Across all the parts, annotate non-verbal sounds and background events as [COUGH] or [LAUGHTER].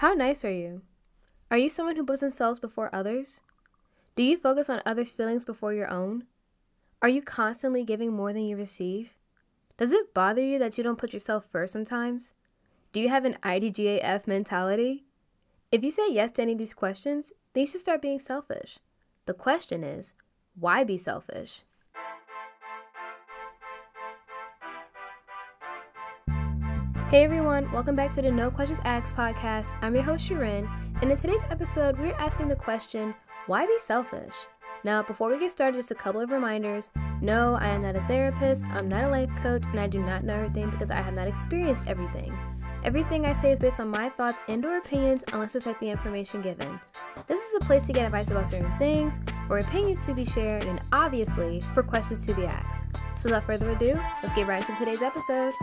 How nice are you? Are you someone who puts themselves before others? Do you focus on others' feelings before your own? Are you constantly giving more than you receive? Does it bother you that you don't put yourself first sometimes? Do you have an IDGAF mentality? If you say yes to any of these questions, then you should start being selfish. The question is, why be selfish? Hey everyone, welcome back to the No Questions Asked podcast. I'm your host Sharon, and in today's episode, we're asking the question, why be selfish? Now, before we get started, just a couple of reminders. No, I am not a therapist, I'm not a life coach, and I do not know everything because I have not experienced everything. Everything I say is based on my thoughts and or opinions unless it's like the information given. This is a place to get advice about certain things, for opinions to be shared, and obviously for questions to be asked. So without further ado, let's get right into today's episode.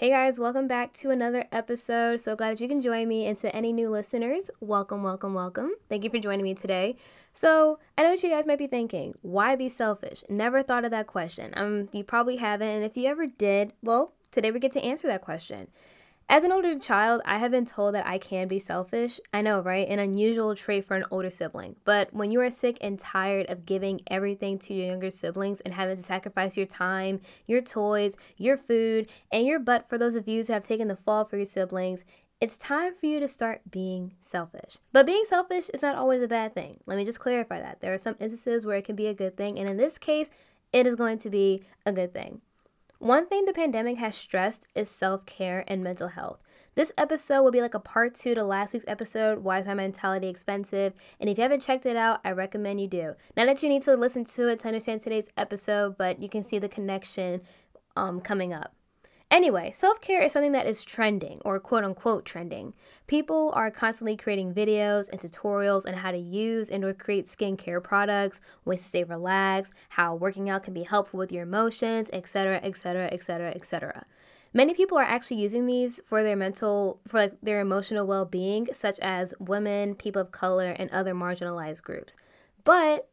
Hey guys, welcome back to another episode. So glad that you can join me. And to any new listeners, welcome, welcome, welcome. Thank you for joining me today. So I know what you guys might be thinking. Why be selfish? Never thought of that question. Um, you probably haven't. And if you ever did, well, today we get to answer that question. As an older child, I have been told that I can be selfish. I know, right? An unusual trait for an older sibling. But when you are sick and tired of giving everything to your younger siblings and having to sacrifice your time, your toys, your food, and your butt for those of you who have taken the fall for your siblings, it's time for you to start being selfish. But being selfish is not always a bad thing. Let me just clarify that. There are some instances where it can be a good thing, and in this case, it is going to be a good thing. One thing the pandemic has stressed is self care and mental health. This episode will be like a part two to last week's episode, Why is My Mentality Expensive? And if you haven't checked it out, I recommend you do. Not that you need to listen to it to understand today's episode, but you can see the connection um, coming up. Anyway, self care is something that is trending or quote unquote trending. People are constantly creating videos and tutorials on how to use and or create skincare products, ways to stay relaxed, how working out can be helpful with your emotions, etc., etc., etc., etc. Many people are actually using these for their mental, for like their emotional well being, such as women, people of color, and other marginalized groups. But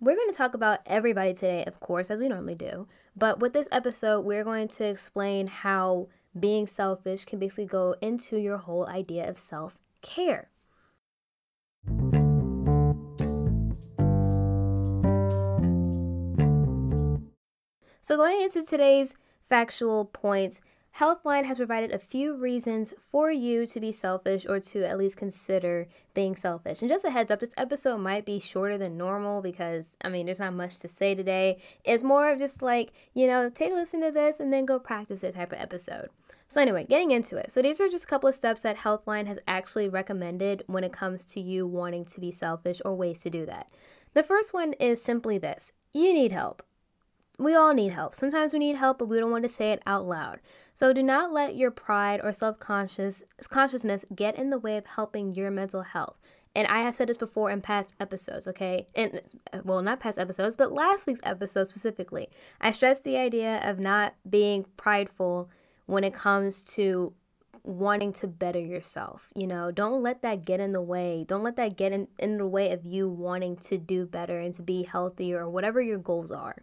we're going to talk about everybody today, of course, as we normally do. But with this episode, we're going to explain how being selfish can basically go into your whole idea of self care. So, going into today's factual points, Healthline has provided a few reasons for you to be selfish or to at least consider being selfish. And just a heads up, this episode might be shorter than normal because, I mean, there's not much to say today. It's more of just like, you know, take a listen to this and then go practice it type of episode. So, anyway, getting into it. So, these are just a couple of steps that Healthline has actually recommended when it comes to you wanting to be selfish or ways to do that. The first one is simply this you need help. We all need help. Sometimes we need help, but we don't want to say it out loud. So do not let your pride or self-conscious consciousness get in the way of helping your mental health. And I have said this before in past episodes, okay? And well, not past episodes, but last week's episode specifically. I stressed the idea of not being prideful when it comes to wanting to better yourself. You know, don't let that get in the way. Don't let that get in, in the way of you wanting to do better and to be healthier or whatever your goals are.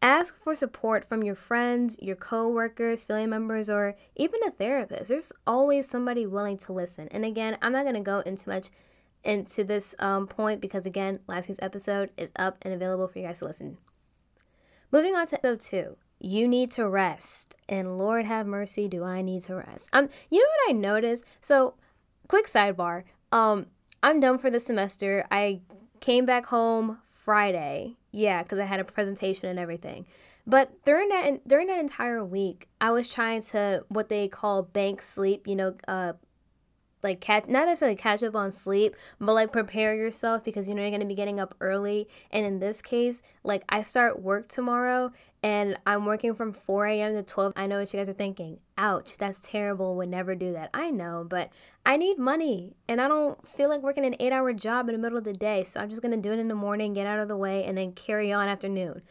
Ask for support from your friends, your coworkers, family members, or even a therapist. There's always somebody willing to listen. And again, I'm not going to go into much into this um, point because again, last week's episode is up and available for you guys to listen. Moving on to episode two. You need to rest. And Lord have mercy, do I need to rest? Um, you know what I noticed? So, quick sidebar. Um, I'm done for the semester. I came back home Friday yeah, because I had a presentation and everything. But during that during that entire week, I was trying to what they call bank sleep. You know, uh, like catch not necessarily catch up on sleep, but like prepare yourself because you know you're gonna be getting up early. And in this case, like I start work tomorrow and I'm working from 4 a.m. to 12. I know what you guys are thinking. Ouch, that's terrible. Would never do that. I know, but I need money and I don't feel like working an eight hour job in the middle of the day. So I'm just going to do it in the morning, get out of the way, and then carry on afternoon.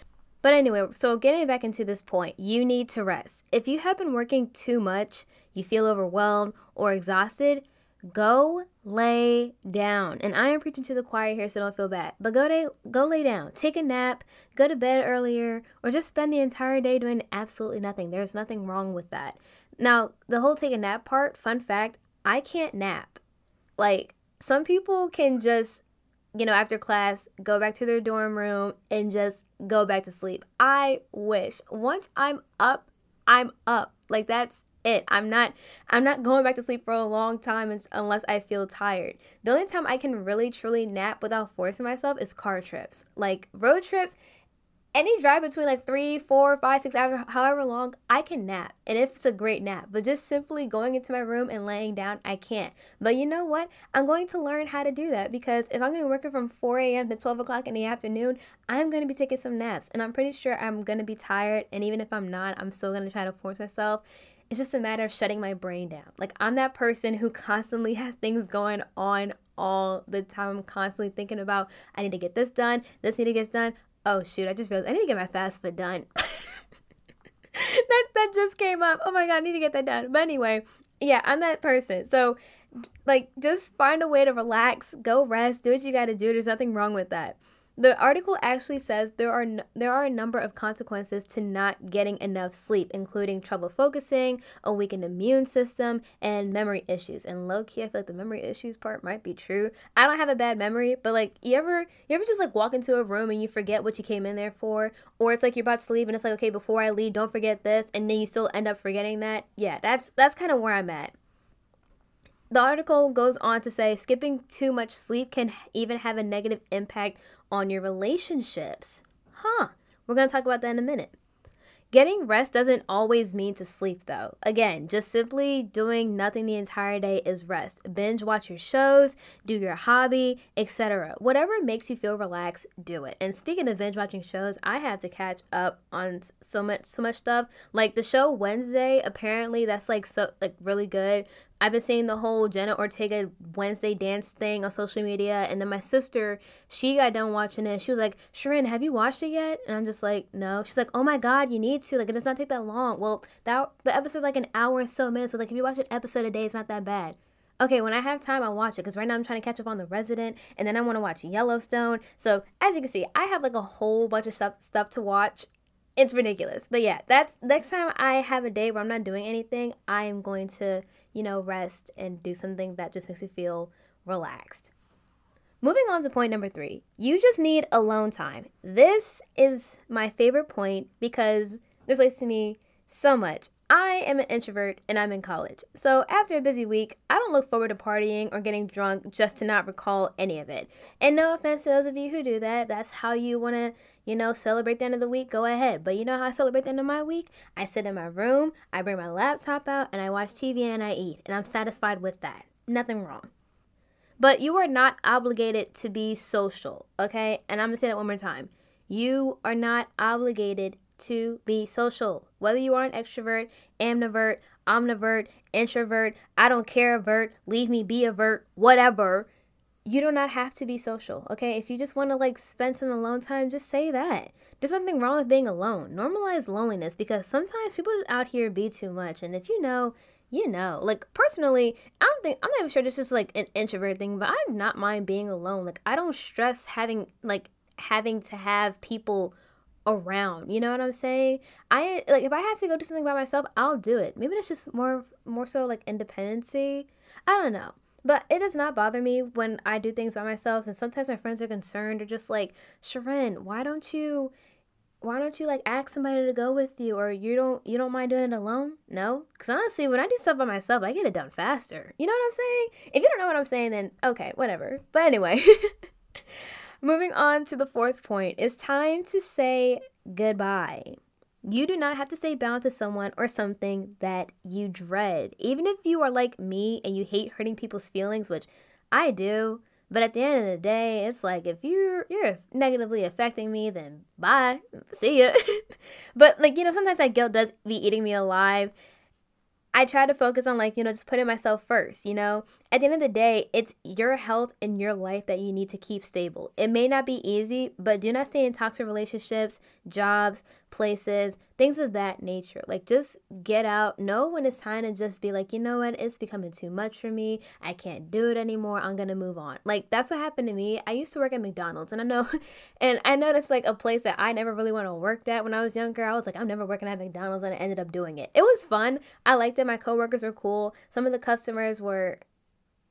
But anyway, so getting back into this point, you need to rest. If you have been working too much, you feel overwhelmed or exhausted, Go lay down. And I am preaching to the choir here, so don't feel bad. But go day, go lay down. Take a nap, go to bed earlier, or just spend the entire day doing absolutely nothing. There's nothing wrong with that. Now, the whole take a nap part, fun fact, I can't nap. Like some people can just you know, after class, go back to their dorm room and just go back to sleep. I wish. Once I'm up, I'm up. Like that's it. I'm not I'm not going back to sleep for a long time unless I feel tired. The only time I can really truly nap without forcing myself is car trips. Like road trips, any drive between like three, four, five, six hours, however long, I can nap. And if it's a great nap, but just simply going into my room and laying down, I can't. But you know what? I'm going to learn how to do that because if I'm going to be working from 4 a.m. to 12 o'clock in the afternoon, I'm going to be taking some naps. And I'm pretty sure I'm going to be tired. And even if I'm not, I'm still going to try to force myself. It's just a matter of shutting my brain down. Like, I'm that person who constantly [LAUGHS] has things going on all the time. I'm constantly thinking about, I need to get this done, this need to get done. Oh shoot, I just realized I need to get my FAFSA done. [LAUGHS] that that just came up. Oh my god, I need to get that done. But anyway, yeah, I'm that person. So like just find a way to relax, go rest, do what you got to do. There's nothing wrong with that. The article actually says there are n- there are a number of consequences to not getting enough sleep, including trouble focusing, a weakened immune system, and memory issues. And low key, I feel like the memory issues part might be true. I don't have a bad memory, but like you ever you ever just like walk into a room and you forget what you came in there for, or it's like you're about to leave and it's like okay before I leave, don't forget this, and then you still end up forgetting that. Yeah, that's that's kind of where I'm at. The article goes on to say skipping too much sleep can even have a negative impact on your relationships. Huh. We're going to talk about that in a minute. Getting rest doesn't always mean to sleep, though. Again, just simply doing nothing the entire day is rest. Binge watch your shows, do your hobby, etc. Whatever makes you feel relaxed, do it. And speaking of binge watching shows, I have to catch up on so much, so much stuff. Like the show Wednesday, apparently that's like so like really good. I've been seeing the whole Jenna Ortega Wednesday dance thing on social media. And then my sister, she got done watching it. She was like, Sharon, have you watched it yet? And I'm just like, no. She's like, oh my God, you need to. Like, it does not take that long. Well, that the episode's like an hour and so minutes. But like, if you watch an episode a day, it's not that bad. Okay, when I have time, I'll watch it because right now I'm trying to catch up on The Resident and then I want to watch Yellowstone. So, as you can see, I have like a whole bunch of stuff, stuff to watch it's ridiculous. But yeah, that's next time I have a day where I'm not doing anything, I am going to you know, rest and do something that just makes you feel relaxed. Moving on to point number three, you just need alone time. This is my favorite point because this relates to me so much. I am an introvert and I'm in college. So after a busy week, I don't look forward to partying or getting drunk just to not recall any of it. And no offense to those of you who do that. That's how you want to, you know, celebrate the end of the week. Go ahead. But you know how I celebrate the end of my week? I sit in my room, I bring my laptop out, and I watch TV and I eat. And I'm satisfied with that. Nothing wrong. But you are not obligated to be social, okay? And I'm to say that one more time. You are not obligated to be social. Whether you are an extrovert, ambivert, omnivert, introvert, I don't care avert, leave me be avert, whatever, you do not have to be social. Okay? If you just want to like spend some alone time, just say that. There's nothing wrong with being alone. Normalize loneliness because sometimes people out here be too much. And if you know, you know. Like personally, I don't think I'm not even sure this is like an introvert thing, but I do not mind being alone. Like I don't stress having like having to have people around. You know what I'm saying? I like if I have to go do something by myself, I'll do it. Maybe that's just more more so like independency. I don't know. But it does not bother me when I do things by myself and sometimes my friends are concerned or just like, Sharon, why don't you why don't you like ask somebody to go with you or you don't you don't mind doing it alone no because honestly when i do stuff by myself i get it done faster you know what i'm saying if you don't know what i'm saying then okay whatever but anyway [LAUGHS] Moving on to the fourth point, it's time to say goodbye. You do not have to say bound to someone or something that you dread. Even if you are like me and you hate hurting people's feelings, which I do, but at the end of the day, it's like if you're you're negatively affecting me, then bye. See ya. [LAUGHS] but like, you know, sometimes that guilt does be eating me alive. I try to focus on like, you know, just putting myself first, you know? At the end of the day, it's your health and your life that you need to keep stable. It may not be easy, but do not stay in toxic relationships, jobs, places, things of that nature. Like just get out, know when it's time to just be like, you know what, it's becoming too much for me. I can't do it anymore. I'm gonna move on. Like that's what happened to me. I used to work at McDonald's and I know [LAUGHS] and I noticed like a place that I never really want to work at when I was younger. I was like, I'm never working at McDonald's and I ended up doing it. It was fun. I liked it. My coworkers were cool. Some of the customers were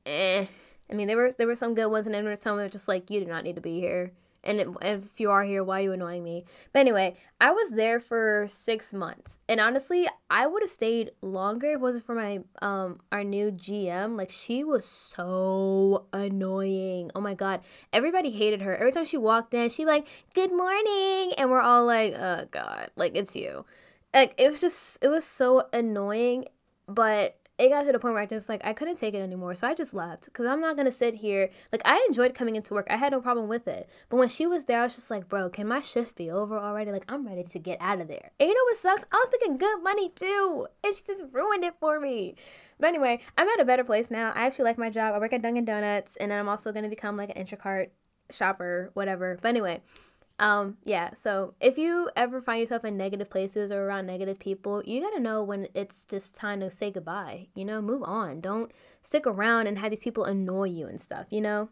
eh. I mean, there were there were some good ones, and then there were some that were just like, you do not need to be here. And if you are here, why are you annoying me? But anyway, I was there for six months, and honestly, I would have stayed longer if it wasn't for my um our new GM. Like she was so annoying. Oh my god, everybody hated her. Every time she walked in, she like, "Good morning," and we're all like, "Oh god, like it's you." Like it was just, it was so annoying. But it got to the point where I just like I couldn't take it anymore, so I just left because I'm not gonna sit here. Like I enjoyed coming into work, I had no problem with it. But when she was there, I was just like, bro, can my shift be over already? Like I'm ready to get out of there. And you know what sucks? I was making good money too, and she just ruined it for me. But anyway, I'm at a better place now. I actually like my job. I work at Dunkin' Donuts, and I'm also gonna become like an Instacart shopper, whatever. But anyway, um, yeah, so if you ever find yourself in negative places or around negative people, you gotta know when it's just time to say goodbye. You know, move on. Don't stick around and have these people annoy you and stuff, you know?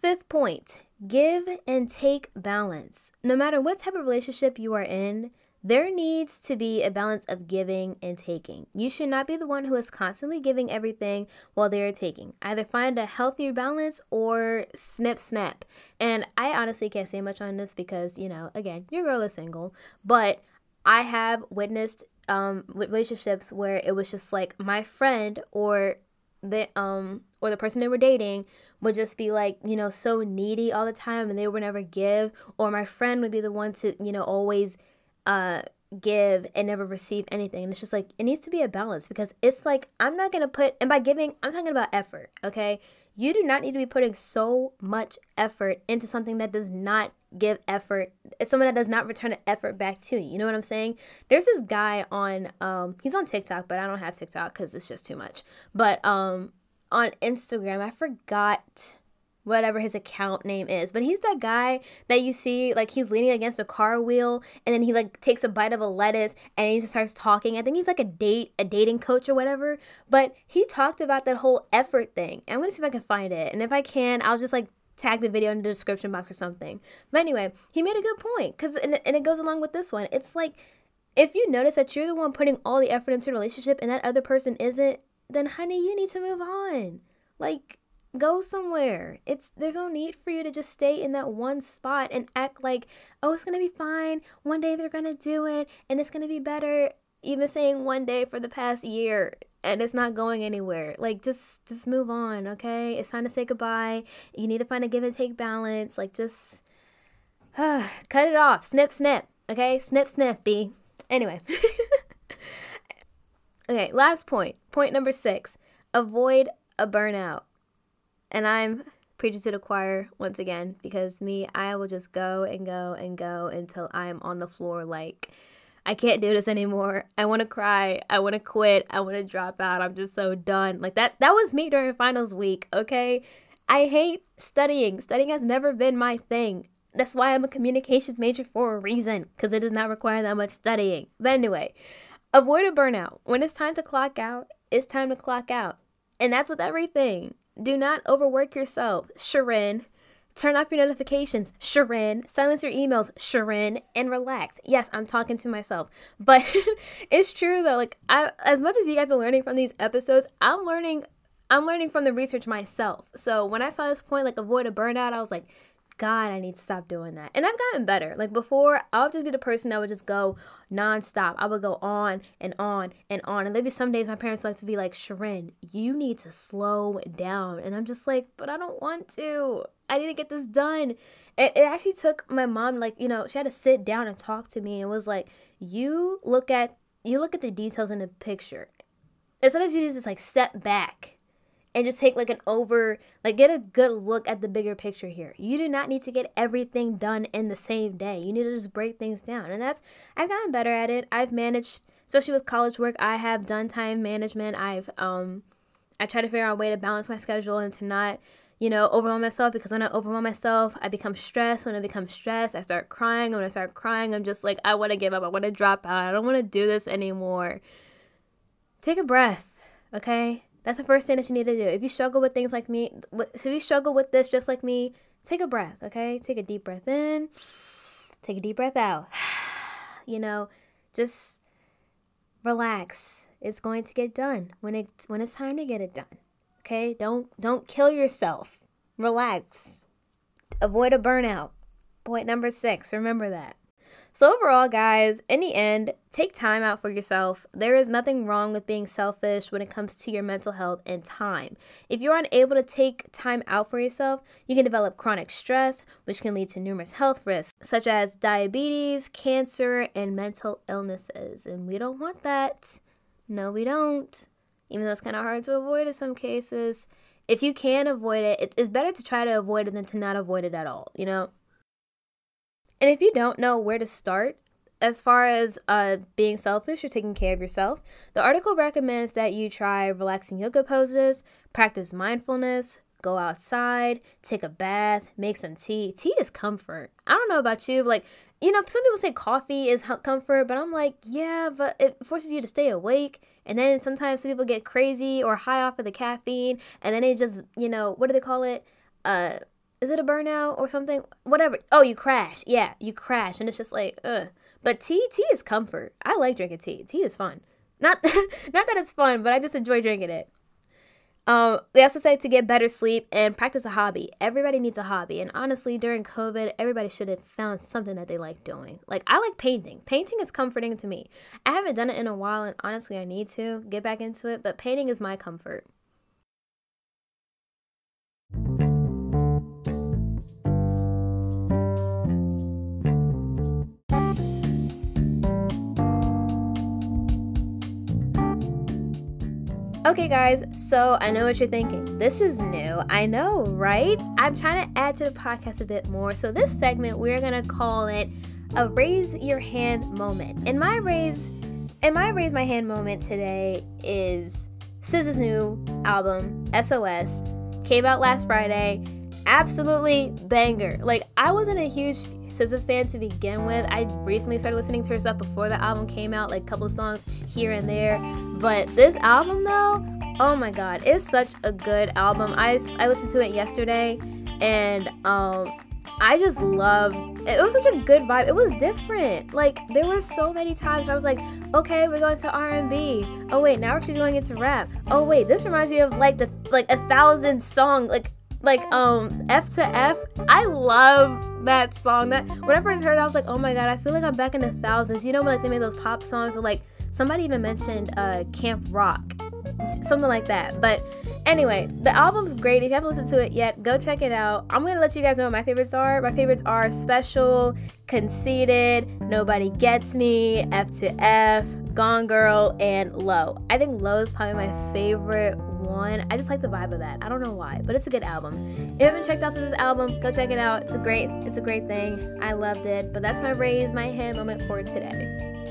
Fifth point give and take balance. No matter what type of relationship you are in, there needs to be a balance of giving and taking. You should not be the one who is constantly giving everything while they are taking. Either find a healthier balance or snip snap. And I honestly can't say much on this because, you know, again, your girl is single, but I have witnessed um relationships where it was just like my friend or the um or the person they were dating would just be like you know so needy all the time and they would never give or my friend would be the one to you know always uh give and never receive anything. And it's just like it needs to be a balance because it's like I'm not gonna put and by giving I'm talking about effort, okay? You do not need to be putting so much effort into something that does not give effort. It's someone that does not return an effort back to you. You know what I'm saying? There's this guy on um he's on TikTok, but I don't have TikTok because it's just too much. But um on Instagram, I forgot whatever his account name is. But he's that guy that you see like he's leaning against a car wheel and then he like takes a bite of a lettuce and he just starts talking. I think he's like a date a dating coach or whatever. But he talked about that whole effort thing. I'm gonna see if I can find it. And if I can, I'll just like tag the video in the description box or something. But anyway, he made a good point because and, and it goes along with this one. It's like if you notice that you're the one putting all the effort into a relationship and that other person isn't, then honey, you need to move on. Like go somewhere. It's there's no need for you to just stay in that one spot and act like, "Oh, it's going to be fine. One day they're going to do it and it's going to be better." Even saying one day for the past year and it's not going anywhere. Like just just move on, okay? It's time to say goodbye. You need to find a give and take balance. Like just uh, [SIGHS] cut it off. Snip snip. Okay? Snip snip, B. Anyway. [LAUGHS] okay, last point. Point number 6. Avoid a burnout and I'm preaching to the choir once again because me, I will just go and go and go until I'm on the floor like I can't do this anymore. I want to cry. I want to quit. I want to drop out. I'm just so done. Like that that was me during finals week, okay? I hate studying. Studying has never been my thing. That's why I'm a communications major for a reason cuz it does not require that much studying. But anyway, avoid a burnout. When it's time to clock out, it's time to clock out. And that's with everything. Do not overwork yourself, Sharon. Turn off your notifications, Sharon. Silence your emails, Sharon, and relax. Yes, I'm talking to myself, but [LAUGHS] it's true though. Like, I, as much as you guys are learning from these episodes, I'm learning. I'm learning from the research myself. So when I saw this point, like avoid a burnout, I was like, God, I need to stop doing that. And I've gotten better. Like before, I would just be the person that would just go nonstop. I would go on and on and on. And there'd be some days my parents would like to be like, Sharon, you need to slow down. And I'm just like, but I don't want to. I need to get this done. It, it actually took my mom, like, you know, she had to sit down and talk to me and was like, you look at you look at the details in the picture. And sometimes you just like step back and just take like an over like get a good look at the bigger picture here you do not need to get everything done in the same day you need to just break things down and that's i've gotten better at it i've managed especially with college work i have done time management i've um i try to figure out a way to balance my schedule and to not you know, overwhelm myself because when I overwhelm myself, I become stressed. When I become stressed, I start crying. When I start crying, I'm just like, I want to give up. I want to drop out. I don't want to do this anymore. Take a breath, okay? That's the first thing that you need to do. If you struggle with things like me, if you struggle with this just like me, take a breath, okay? Take a deep breath in, take a deep breath out. [SIGHS] you know, just relax. It's going to get done when it when it's time to get it done. Okay? Don't don't kill yourself. Relax. Avoid a burnout. Point number 6. Remember that. So, overall, guys, in the end, take time out for yourself. There is nothing wrong with being selfish when it comes to your mental health and time. If you're unable to take time out for yourself, you can develop chronic stress, which can lead to numerous health risks, such as diabetes, cancer, and mental illnesses. And we don't want that. No, we don't. Even though it's kind of hard to avoid in some cases. If you can avoid it, it's better to try to avoid it than to not avoid it at all, you know? And if you don't know where to start, as far as uh, being selfish or taking care of yourself, the article recommends that you try relaxing yoga poses, practice mindfulness, go outside, take a bath, make some tea. Tea is comfort. I don't know about you, but like, you know, some people say coffee is comfort, but I'm like, yeah, but it forces you to stay awake. And then sometimes some people get crazy or high off of the caffeine, and then it just, you know, what do they call it? Uh, is it a burnout or something? Whatever. Oh, you crash. Yeah, you crash, and it's just like, ugh. But tea, tea is comfort. I like drinking tea. Tea is fun. Not, [LAUGHS] not that it's fun, but I just enjoy drinking it. Um, they also say to get better sleep and practice a hobby. Everybody needs a hobby, and honestly, during COVID, everybody should have found something that they like doing. Like I like painting. Painting is comforting to me. I haven't done it in a while, and honestly, I need to get back into it. But painting is my comfort. Okay, guys, so I know what you're thinking. This is new. I know, right? I'm trying to add to the podcast a bit more. So, this segment, we're going to call it a raise your hand moment. And my raise and my raise my hand moment today is SZA's new album, SOS, came out last Friday. Absolutely banger. Like I wasn't a huge SZA fan to begin with. I recently started listening to her stuff before the album came out, like a couple songs here and there. But this album, though, oh my god, it's such a good album. I, I listened to it yesterday and um, I just love it was such a good vibe. It was different. Like there were so many times where I was like, okay, we're going to R&B. Oh wait, now she's going into rap. Oh wait, this reminds me of like the like a thousand song like like um F to F. I love that song. That whenever I first heard it, I was like, oh my god, I feel like I'm back in the thousands. You know, when like they made those pop songs or like Somebody even mentioned uh, Camp Rock, something like that. But anyway, the album's great. If you haven't listened to it yet, go check it out. I'm gonna let you guys know what my favorites are. My favorites are Special, Conceited, Nobody Gets Me, F to F, Gone Girl, and Low. I think Low is probably my favorite one. I just like the vibe of that. I don't know why, but it's a good album. If you haven't checked out this album, go check it out. It's a great, it's a great thing. I loved it. But that's my raise my hand moment for today.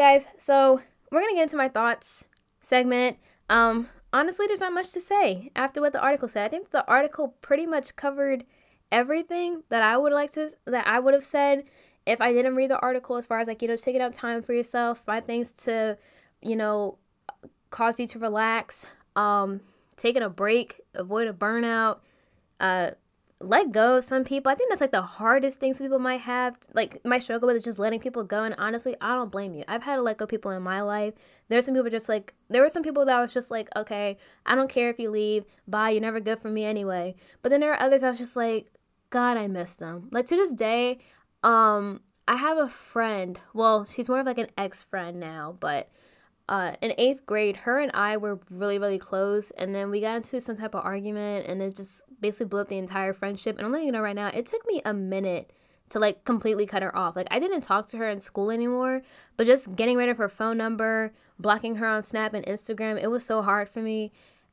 Guys, so we're gonna get into my thoughts segment. Um, honestly, there's not much to say after what the article said. I think the article pretty much covered everything that I would like to that I would have said if I didn't read the article as far as like, you know, taking out time for yourself, find things to, you know, cause you to relax, um, taking a break, avoid a burnout, uh, let go of some people. I think that's like the hardest thing some people might have. Like my struggle with is just letting people go. And honestly, I don't blame you. I've had to let go people in my life. There's some people just like there were some people that I was just like, okay, I don't care if you leave. Bye. You're never good for me anyway. But then there are others I was just like, God, I miss them. Like to this day, um, I have a friend. Well, she's more of like an ex friend now, but uh, in eighth grade, her and I were really, really close. And then we got into some type of argument and it just basically blew up the entire friendship. And I'm letting you know right now, it took me a minute to like completely cut her off. Like I didn't talk to her in school anymore, but just getting rid of her phone number, blocking her on Snap and Instagram, it was so hard for me.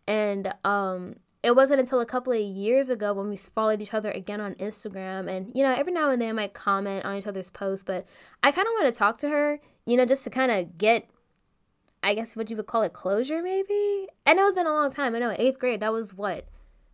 And um it wasn't until a couple of years ago when we followed each other again on Instagram. And, you know, every now and then I might comment on each other's posts, but I kind of want to talk to her, you know, just to kind of get, I guess what you would call it, closure maybe. I know it's been a long time. I know, eighth grade, that was what,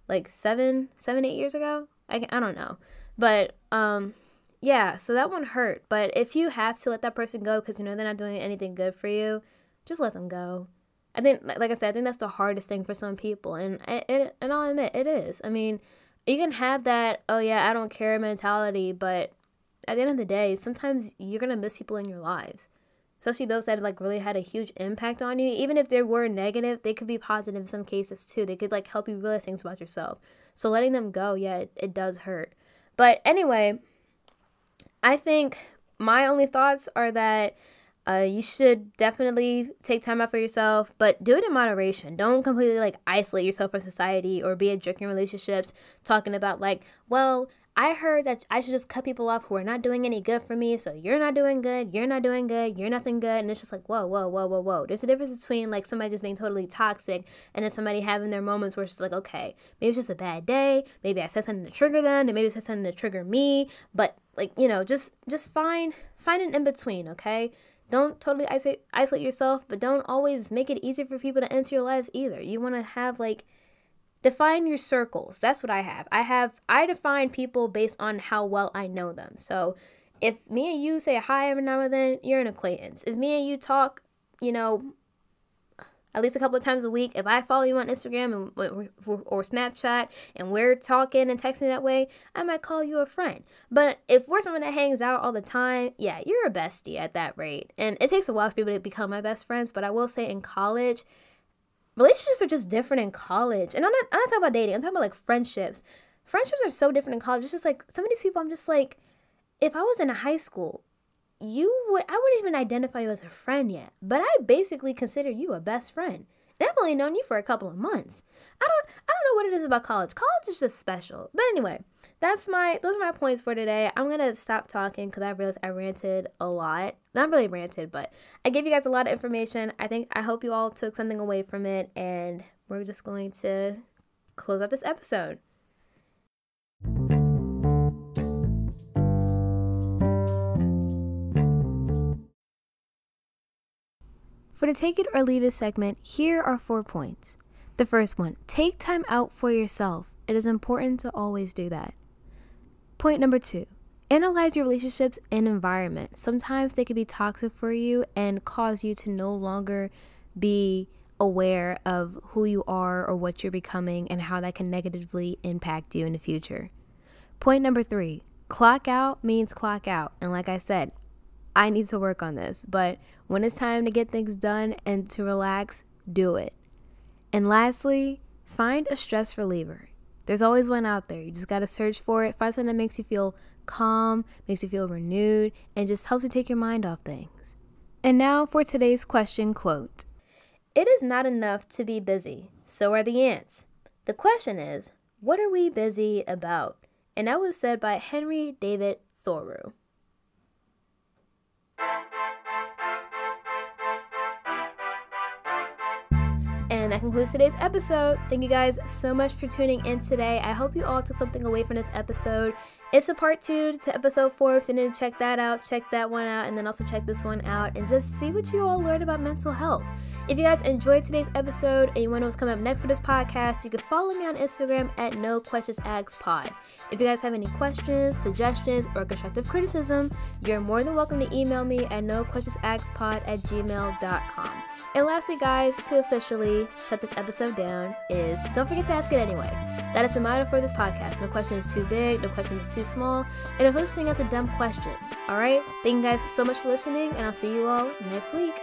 like seven, seven, eight years ago? I, I don't know. But, um, yeah, so that one hurt. But if you have to let that person go because you know they're not doing anything good for you, just let them go. I think, like I said, I think that's the hardest thing for some people, and it, and I'll admit it is. I mean, you can have that oh yeah I don't care mentality, but at the end of the day, sometimes you're gonna miss people in your lives, especially those that like really had a huge impact on you. Even if they were negative, they could be positive in some cases too. They could like help you realize things about yourself. So letting them go, yeah, it, it does hurt. But anyway, I think my only thoughts are that uh, you should definitely take time out for yourself, but do it in moderation. Don't completely like isolate yourself from society or be a jerk in relationships, talking about like, well, I heard that I should just cut people off who are not doing any good for me. So you're not doing good. You're not doing good. You're nothing good. And it's just like, whoa, whoa, whoa, whoa, whoa. There's a difference between like somebody just being totally toxic and then somebody having their moments where it's just like, okay, maybe it's just a bad day. Maybe I said something to trigger them. And maybe I said something to trigger me. But like, you know, just just find find an in between, okay? Don't totally isolate isolate yourself, but don't always make it easy for people to enter your lives either. You want to have like define your circles. That's what I have. I have I define people based on how well I know them. So if me and you say hi every now and then, you're an acquaintance. If me and you talk, you know, at least a couple of times a week. If I follow you on Instagram and or Snapchat and we're talking and texting that way, I might call you a friend. But if we're someone that hangs out all the time, yeah, you're a bestie at that rate. And it takes a while for people to become my best friends. But I will say in college, relationships are just different in college. And I'm not, I'm not talking about dating. I'm talking about like friendships. Friendships are so different in college. It's just like some of these people. I'm just like, if I was in high school you would I wouldn't even identify you as a friend yet, but I basically consider you a best friend. And I've only known you for a couple of months. I don't I don't know what it is about college. College is just special. But anyway, that's my those are my points for today. I'm gonna stop talking because I realized I ranted a lot. Not really ranted, but I gave you guys a lot of information. I think I hope you all took something away from it, and we're just going to close out this episode. For the take it or leave it segment, here are four points. The first one take time out for yourself. It is important to always do that. Point number two analyze your relationships and environment. Sometimes they can be toxic for you and cause you to no longer be aware of who you are or what you're becoming and how that can negatively impact you in the future. Point number three clock out means clock out. And like I said, I need to work on this. But when it's time to get things done and to relax, do it. And lastly, find a stress reliever. There's always one out there. You just got to search for it. Find something that makes you feel calm, makes you feel renewed, and just helps to take your mind off things. And now for today's question quote It is not enough to be busy, so are the ants. The question is, what are we busy about? And that was said by Henry David Thoreau. That concludes today's episode. Thank you guys so much for tuning in today. I hope you all took something away from this episode. It's a part two to episode four. If you didn't check that out, check that one out, and then also check this one out and just see what you all learned about mental health. If you guys enjoyed today's episode and you want to know what's coming up next for this podcast, you can follow me on Instagram at No Questions Asked Pod. If you guys have any questions, suggestions, or constructive criticism, you're more than welcome to email me at no questions asked pod at gmail.com. And lastly, guys, to officially shut this episode down is don't forget to ask it anyway. That is the motto for this podcast. No question is too big, no question is too small, and no such thing as a dumb question. All right? Thank you guys so much for listening, and I'll see you all next week.